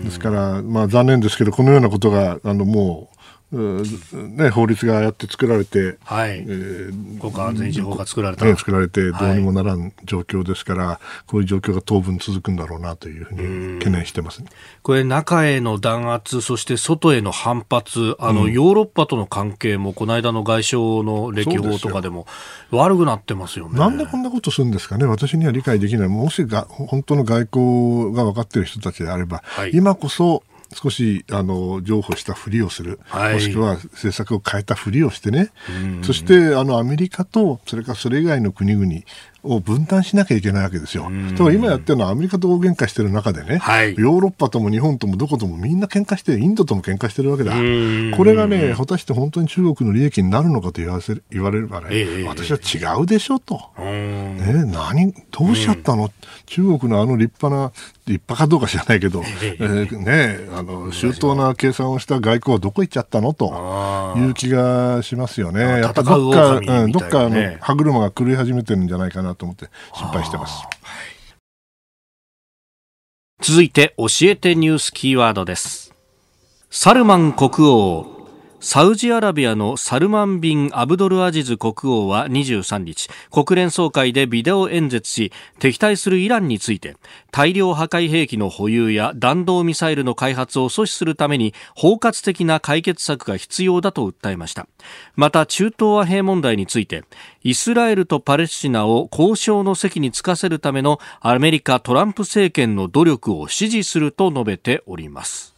Speaker 3: ですから、まあ、残念ですけどこのようなことがあのもうね、法律がやって作られて、
Speaker 1: はい。えー、国家安全維持法が作られた、
Speaker 3: ね、作られて、どうにもならん状況ですから、はい、こういう状況が当分続くんだろうなというふうに懸念してます、ね、
Speaker 1: これ、中への弾圧、そして外への反発、あの、うん、ヨーロッパとの関係も、この間の外相の歴訪とかでも、悪くなってますよね。
Speaker 3: なんでこんなことするんですかね、私には理解できない、もしが本当の外交が分かっている人たちであれば、はい、今こそ少しあの譲歩したふりをする、はい、もしくは政策を変えたふりをしてね、そしてあのアメリカとそれからそれ以外の国々を分担しなきゃいけないわけですよ。だから今やってるのはアメリカと大喧嘩してる中でね、はい、ヨーロッパとも日本ともどこともみんな喧嘩して、インドとも喧嘩してるわけだ。これがね、果たして本当に中国の利益になるのかと言わせ言われればね、えー、私は違うでしょと。ね、何、どうしちゃったの、中国のあの立派な、立派かどうか知らないけど、えー、ね、あの、周到な計算をした外交はどこ行っちゃったの？という気がしますよね。やっぱどっか、うん、どっかの歯車が狂い始めてるんじゃないかなと思って心配してます。
Speaker 1: 続いて教えてニュースキーワードです。サルマン国王サウジアラビアのサルマン・ビン・アブドルアジズ国王は23日、国連総会でビデオ演説し、敵対するイランについて、大量破壊兵器の保有や弾道ミサイルの開発を阻止するために、包括的な解決策が必要だと訴えました。また、中東和平問題について、イスラエルとパレスチナを交渉の席につかせるためのアメリカトランプ政権の努力を支持すると述べております。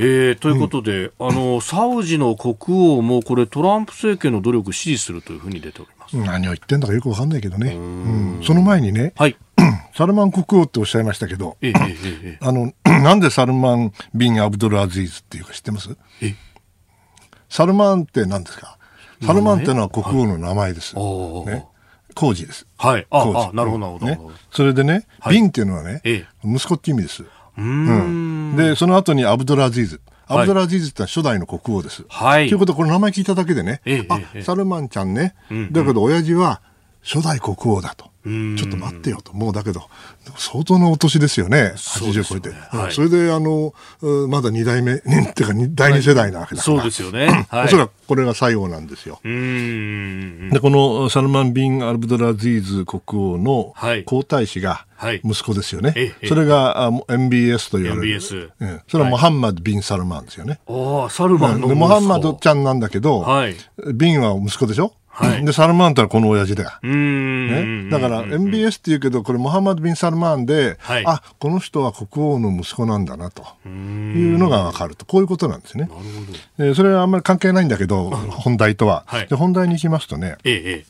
Speaker 1: えー、ということで、うん、あのサウジの国王もこれトランプ政権の努力を支持するというふうに出ております。
Speaker 3: 何を言ってんだかよくわかんないけどね、うん、その前にね、はい、サルマン国王っておっしゃいましたけど、ええあの なんでサルマン・ビン・アブドル・アズィーズっていうか知ってます？サルマンって何ですか？サルマンってのは国王の名前です。はい、ね。工事です。
Speaker 1: はい。ああ、なるほど、なるほど。ね、
Speaker 3: それでね、はい、ビンっていうのはね、ええ、息子って意味です。うん、で、その後にアブドラ・アジーズ。アブドラ・アジーズって初代の国王です。はい。ということは、これ名前聞いただけでね、ええ、あ、サルマンちゃんね、だけど親父は初代国王だと。ちょっと待ってよと。もうだけど、相当なお年ですよね。80超えて。はい、それで、あの、まだ2代目、っていうか第2世代なわけだから。
Speaker 1: そうですよね。
Speaker 3: はい、おそらくこれが最後なんですよ。で、このサルマン・ビン・アルブドラ・ジーズ国王の皇太子が、息子ですよね。はい、それが MBS と言われる。MBS。うん、それはモハンマド・ビン・サルマンですよね。
Speaker 1: ああ、サルマンの
Speaker 3: モハンマドちゃんなんだけど、はい、ビンは息子でしょ？はい、で、サルマンってのはこの親父だよ。ね、だから MBS って言うけど、これモハマド・ビン・サルマンで、はい、あ、この人は国王の息子なんだなというのがわかると。こういうことなんですね。なるほど。えー、それはあんまり関係ないんだけど、本題とは。はい、で本題に行きますとね、ええ、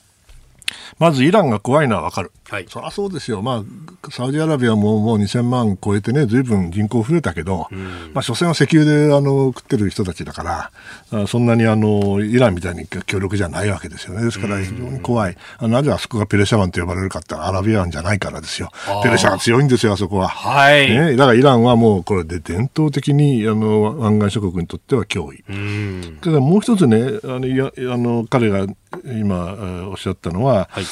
Speaker 3: まずイランが怖いのはわかる。はい、そりゃそうですよ、まあ、サウジアラビアももう2000万超えてね、ずいぶん人口増えたけど、うん、まあ、所詮は石油であの食ってる人たちだから、そんなにあのイランみたいに強力じゃないわけですよね。ですから非常に怖い。うん、なぜあそこがペレシャ湾と呼ばれるかってアラビア湾じゃないからですよ。ペレシャが強いんですよ、あそこは。
Speaker 1: はい。
Speaker 3: ね、だからイランはもうこれで伝統的にあの湾岸諸国にとっては脅威。うん、ただもう一つね、あのいやあの彼が今おっしゃったのは、はい、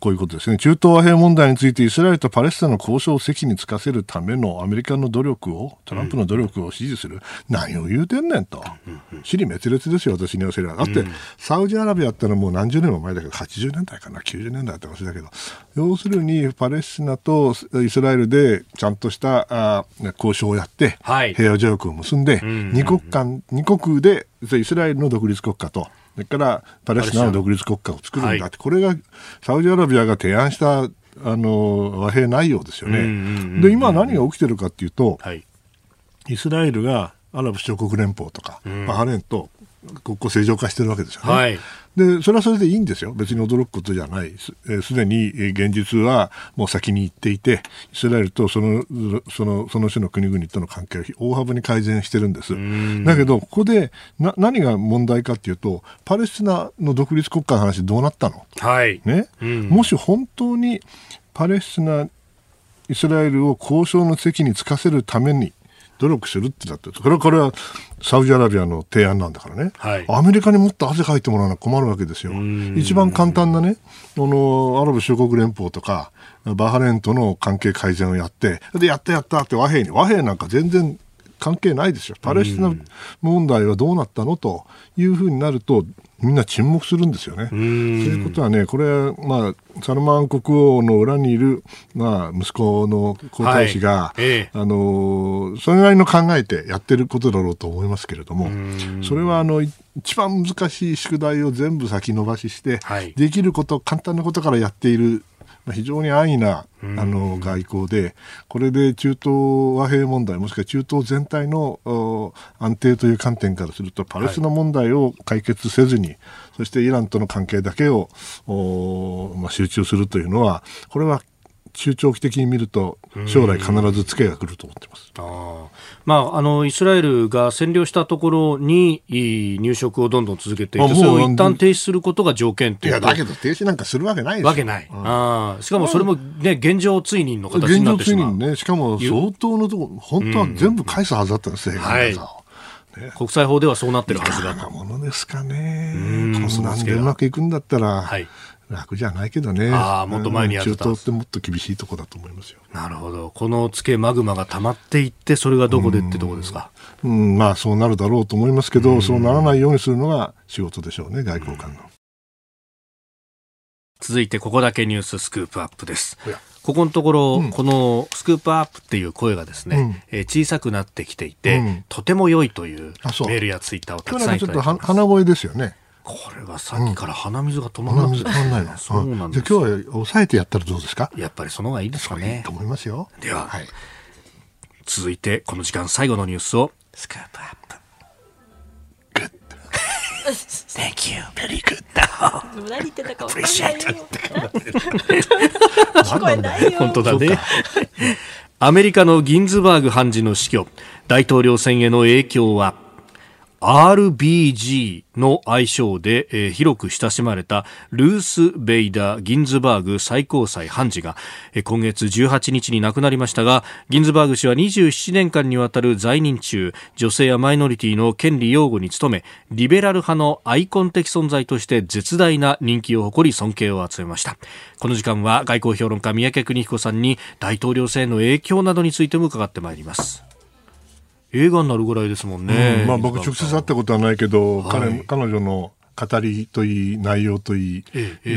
Speaker 3: こういうことですね。中東和平問題についてイスラエルとパレスチナの交渉を席につかせるためのアメリカの努力を、トランプの努力を支持する。うん、何を言うてんねんと。尻滅裂ですよ、私に言わせれば。だって、うん、サウジアラビアってのはもう何十年も前だけど、80年代かな、90年代って話だけど、要するにパレスチナとイスラエルでちゃんとしたあ交渉をやって、はい、平和条約を結んで、二国間、二国でイスラエルの独立国家と、それからパレスチナの独立国家を作るんだって、はい、これがサウジアラビアが提案したあの和平内容ですよね。で、今何が起きてるかっていうと、はい、イスラエルがアラブ首長国連邦とか、バハレンと国交正常化してるわけですよね。はい、で、それはそれでいいんですよ。別に驚くことじゃない。すで、に現実はもう先に行っていて、イスラエルとその、その、その種の国々との関係を大幅に改善してるんです。だけど、ここでな何が問題かっていうと、パレスチナの独立国家の話どうなったの？
Speaker 1: はい。
Speaker 3: ね？もし本当にパレスチナ、イスラエルを交渉の席につかせるために、努力するってだって、これはこれはサウジアラビアの提案なんだからね、はい、アメリカにもっと汗かいてもらうのは困るわけですよ。一番簡単なね、あの、アラブ首長国連邦とか、バハレンとの関係改善をやって、で、やったやったって和平に、和平なんか全然関係ないですよ。パレスチナ問題はどうなったのというふうになると、みんな沈黙するんですよね。そういうことはね、これ、まあ、サルマン国王の裏にいる、まあ、息子の皇太子が、はい。ええ、あの、それなりの考えてやってることだろうと思いますけれども、それは、あの、一番難しい宿題を全部先延ばしして、はい、できること、簡単なことからやっている非常に安易なあの外交で、これで中東和平問題、もしくは中東全体の安定という観点からすると、パレスチナ問題を解決せずに、はい、そしてイランとの関係だけを、まあ、集中するというのは、これは中長期的に見ると将来必ずツケが来ると思ってます。
Speaker 1: あまあ、あのイスラエルが占領したところに入植をどんどん続けていて、それを一旦停止することが条件と
Speaker 3: いう。いやだけど停止なんかするわけないですよ。
Speaker 1: わけない。うん、あしかもそれも、ね、現状追認の形になってしまう。現状追認
Speaker 3: ね、しかも相当のところ、本当は全部返すはずだったんですよ、はい。
Speaker 1: ね、国際法ではそうなってるはずだと。
Speaker 3: ものですかね。このなんでうまくいくんだったら、はい、楽じゃないけどね。
Speaker 1: ああ、もっと前にやって
Speaker 3: た、中東ってもっと厳しいとこだと思いますよ。
Speaker 1: なるほど。このつけマグマが溜まっていって、それがどこでってとこですか？
Speaker 3: うん、まあそうなるだろうと思いますけど、そうならないようにするのが仕事でしょうね、外交官の。
Speaker 1: 続いてここだけニューススクープアップです。ここのところ、うん、このスクープアップっていう声がですね、うん、えー、小さくなってきていて、うん、とても良いというメールやツイッターをたくさんいただいてます。ちょっと
Speaker 3: 鼻声ですよね。
Speaker 1: これがさっきから鼻水が止まらない、
Speaker 3: うん、鼻水止まらないの。そうなんです。今日は抑えてやったらどうですか？
Speaker 1: やっぱりその方がいいですかね。
Speaker 3: いいと思いますよ。
Speaker 1: では、はい、続いてこの時間最後のニュースをスクープアップ。Good. Thank you. Very good.
Speaker 2: 何言ってたか分かんないよ。
Speaker 1: 聞こえないよ。本当だね。アメリカのギンズバーグ判事の死去、大統領選への影響は RBG の愛称で、えー、広く親しまれたルース・ベイダー・ギンズバーグ最高裁判事が、えー、今月18日に亡くなりましたがギンズバーグ氏は27年間にわたる在任中女性やマイノリティの権利擁護に努めリベラル派のアイコン的存在として絶大な人気を誇り尊敬を集めました。この時間は外交評論家三宅邦彦さんに大統領選への影響などについても伺ってまいります。映画になるぐらいですもんね。
Speaker 3: うん、まあ僕直接会ったことはないけど、はい、彼彼女の語りといい、内容といい、えええ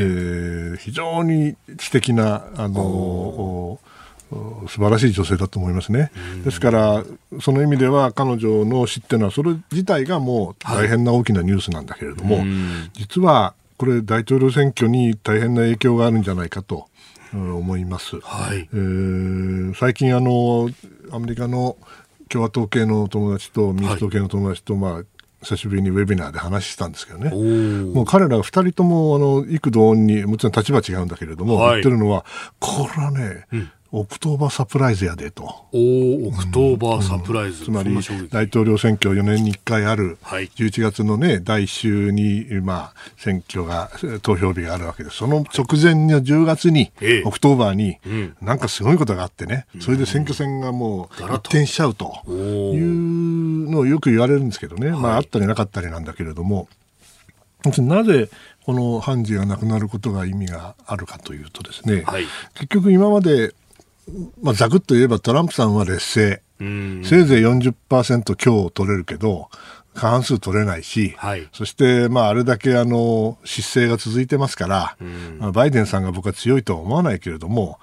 Speaker 3: ー、非常に素敵な、あの、素晴らしい女性だと思いますね。ですから、その意味では彼女の死っていうのは、それ自体がもう大変な大きなニュースなんだけれども、はい、実はこれ大統領選挙に大変な影響があるんじゃないかと思います。はい、えー、最近あの、アメリカの共和党系の友達と民主党系の友達と、まあ、久しぶりにウェビナーで話したんですけどね、もう彼ら2人ともあの異口同音に、もちろん立場違うんだけれども、はい、言ってるのは、これはね、うん October surprise やでと。
Speaker 1: お October surprise、
Speaker 3: うん、つまり大統領選挙4年に1回ある、はい、11月の、ね、第1週に、まあ、選挙が投票日があるわけです。その直前の10月に、ええ、 October に、うん、なんかすごいことがあってね、それで選挙戦がもう一転しちゃうと。いうのをよく言われるんですけどね、まあ、あったりなかったりなんだけれども。なぜこの判事がなくなることが意味があるかというとですね、はい、結局今までまあ、ざくっと言えばトランプさんは劣勢。せいぜい40%強を取れるけど、過半数取れないし、はい、そして、まあ、あれだけあの失勢が続いてますから、まあ、バイデンさんが僕は強いとは思わないけれども、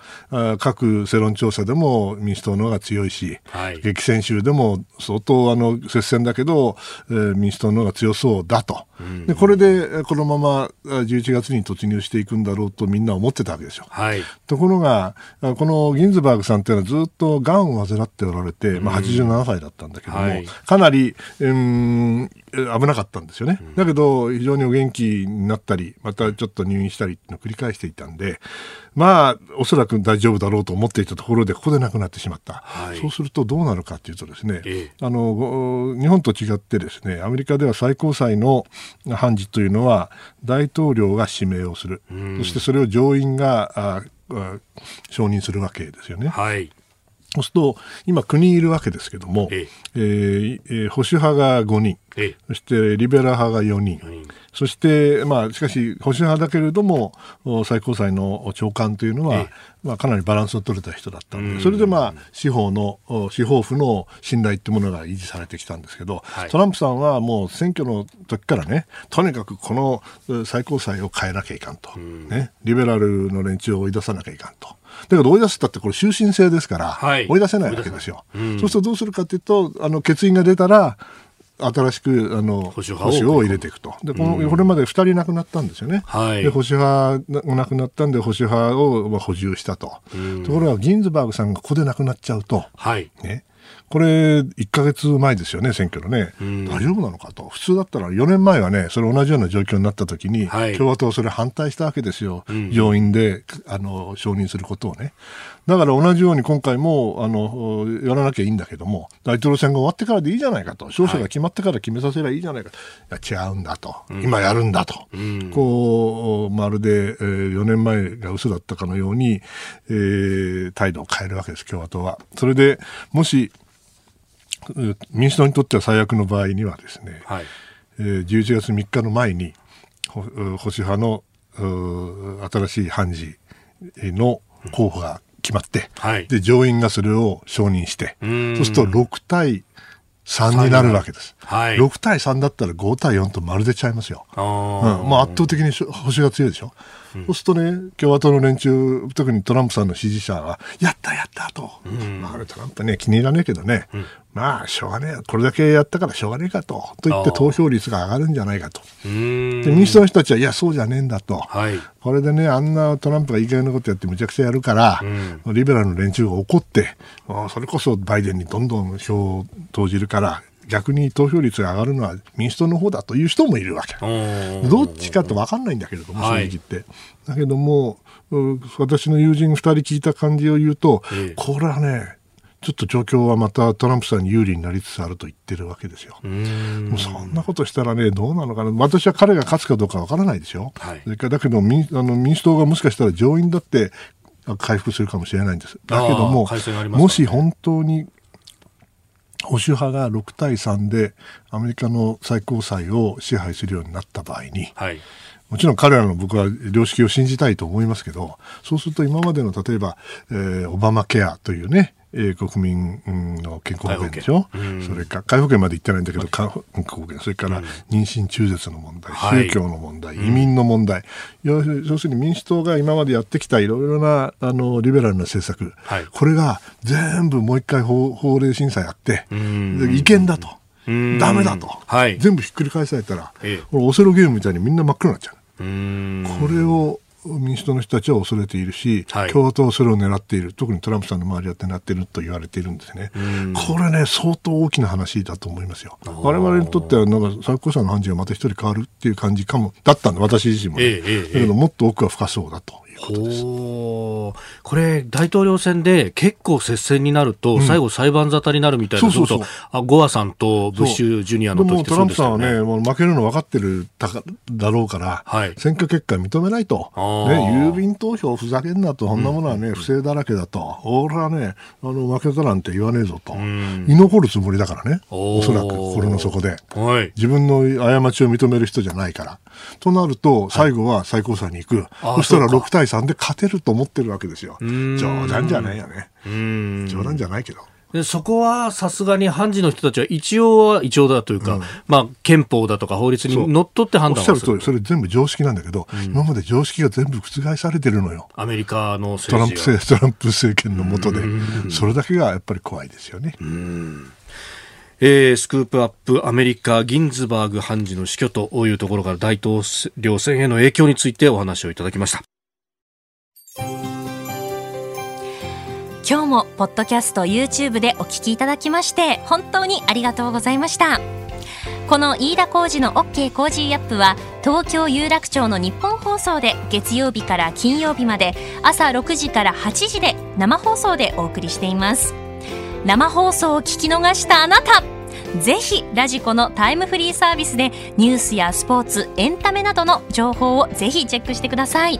Speaker 3: 各世論調査でも民主党の方が強いし、はい、激戦州でも相当あの接戦だけど、えー、民主党の方が強そうだと。でこれでこのまま11月に突入していくんだろうとみんな思ってたわけですよ。はい、ところがこのギンズバーグさんっていうのはずっとがんを患っておられて、まあ、87歳だったんだけども、はい、かなり、うん危なかったんですよね、だけど非常にお元気になったりまたちょっと入院したりのを繰り返していたんでまあおそらく大丈夫だろうと思っていたところでここで亡くなってしまった、はい、そうするとどうなるかというとですね、ええ、あの日本と違ってですねアメリカでは最高裁の判事というのは大統領が指名をする、そしてそれを上院があ承認するわけですよね。はいそうすると、今、9人いるわけですけども、ええ。ー、えー、保守派が5人、ええ、そしてリベラル派が4人、4人。そして、まあ、しかし、保守派だけれども、最高裁の長官というのは、ええ、まあ、かなりバランスを取れた人だったので、それで、まあ、司法の、司法府の信頼というものが維持されてきたんですけど、はい、トランプさんはもう選挙の時からね、とにかくこの最高裁を変えなきゃいかんと、ね、リベラルの連中を追い出さなきゃいかんと。だけど追い出すったってこれ終身制ですから、はい、追い出せないわけですよ。そうするとどうするかというと、あの欠員が出たら、新しくあの保守を入れていくと、でこのこれまで2人亡くなったんですよね、はい、で保守派が亡くなったんで、保守派を補充したと、ところがギンズバーグさんがここで亡くなっちゃうと、はい。ね、これ、1か月前ですよね、選挙のね、大丈夫なのかと、普通だったら4年前はね、それ同じような状況になったときに、はい、共和党、それ反対したわけですよ、うん、上院であの承認することをね。だから同じように今回もあのやらなきゃいいんだけども、大統領選が終わってからでいいじゃないかと、勝者が決まってから決めさせればいいじゃないかと、い。や違うんだと、今やるんだと、うん、こうまるで、えー、4年前が嘘だったかのように、えー、態度を変えるわけです、共和党は。それでもし民主党にとっては最悪の場合にはですね、はい。えー、11月3日の前に保守派の新しい判事の候補が決まって、はい、で上院がそれを承認してそうすると6対3になる。わけです、はい、6対3だったら5対4とまるでちゃいますよ、うん、もう圧倒的に保守が強いでしょ、うん、そうするとね共和党の連中特にトランプさんの支持者はやったやったと、うん、まあ、あれトランプね気に入らねえけどね、まあしょうがねえこれだけやったからしょうがねえかと。と言って投票率が上がるんじゃないかと。で民主党の人たちはいやそうじゃねえんだと、はい、これでねあんなトランプがいい加減なことやってむちゃくちゃやるから、リベラルの連中が怒ってそれこそバイデンにどんどん票を投じるから逆に投票率が上がるのは民主党の方だという人もいるわけ。どっちかって分かんないんだけれども、正直言って。だけども、私の友人2人聞いた感じを言うと、ええ、これはね、ちょっと状況はまたトランプさんに有利になりつつあると言ってるわけですよ。もうそんなことしたらね、どうなのかな、私は彼が勝つかどうかわからないですよ。はい、それからだけど民あの民主党がもしかしたら上院だって回復するかもしれないんです。だけども、ね、もし本当に保守派が6対3でアメリカの最高裁を支配するようになった場合に、はい、もちろん彼らの僕は良識を信じたいと思いますけど、そうすると今までの例えば、えー、オバマケアというね、えー、国民の健康保険でしょ、うん、それか介保険まで行ってないんだけど、健康保険、それから妊娠中絶の問題、うん、宗教の問題、はい、移民の問題、要するに民主党が今までやってきたいろいろなあのリベラルな政策、はい、これが全部もう一回法法令審査やって、違憲だと。ダメだと、はい、全部ひっくり返されたら、ええ、オセロゲームみたいにみんな真っ黒になっちゃう。これを民主党の人たちは恐れているし、はい、共和党はそれを狙っている、特にトランプさんの周りは狙っていると言われているんですね。これね、相当大きな話だと思いますよ。我々にとっては、なんか最高裁の判事がまた一人変わるっていう感じかも、だったんで、私自身も、ね、ええ。だけど、もっと奥は深そうだと
Speaker 1: これ、大統領選で結構接戦になると、最後、裁判沙汰になるみたいな、うん、そうそう。そうゴアさんとブッシュジュニアの時
Speaker 3: トランプさんはね、もう負けるの分かってるだろうから、はい、選挙結果認めないと、ね、郵便投票ふざけんなと、そんなものはね、不正だらけだと、俺はね、あの負けたなんて言わねえぞと、居残るつもりだからね、おそらく心の底で、はい、自分の過ちを認める人じゃないから。となると、最後は最高裁に行く、そしたら6対3で勝てると思ってるわけですよ。冗談じゃないよね。冗談じゃないけど。
Speaker 1: でそこはさすがに判事の人たちは一応は一応だというか、うん、まあ、憲法だとか法律にのっとって判断
Speaker 3: をする。それ全部常識なんだけど、うん、今まで常識が全部覆されてるのよ。
Speaker 1: アメリカの
Speaker 3: トランプ政トランプ政権の下で。それだけがやっぱり怖いですよね。
Speaker 1: えー、スクープアップアメリカギンズバーグ判事の死去というところから大統領選への影響についてお話をいただきました
Speaker 2: 今日もポッドキャスト YouTube でお聞きいただきまして本当にありがとうございました。この飯田浩二の OK コージーアップは東京有楽町のニッポン放送で月曜日から金曜日まで朝6時から8時で生放送でお送りしています。生放送を聞き逃したあなたぜひラジコのタイムフリーサービスでニュースやスポーツエンタメなどの情報をぜひチェックしてください。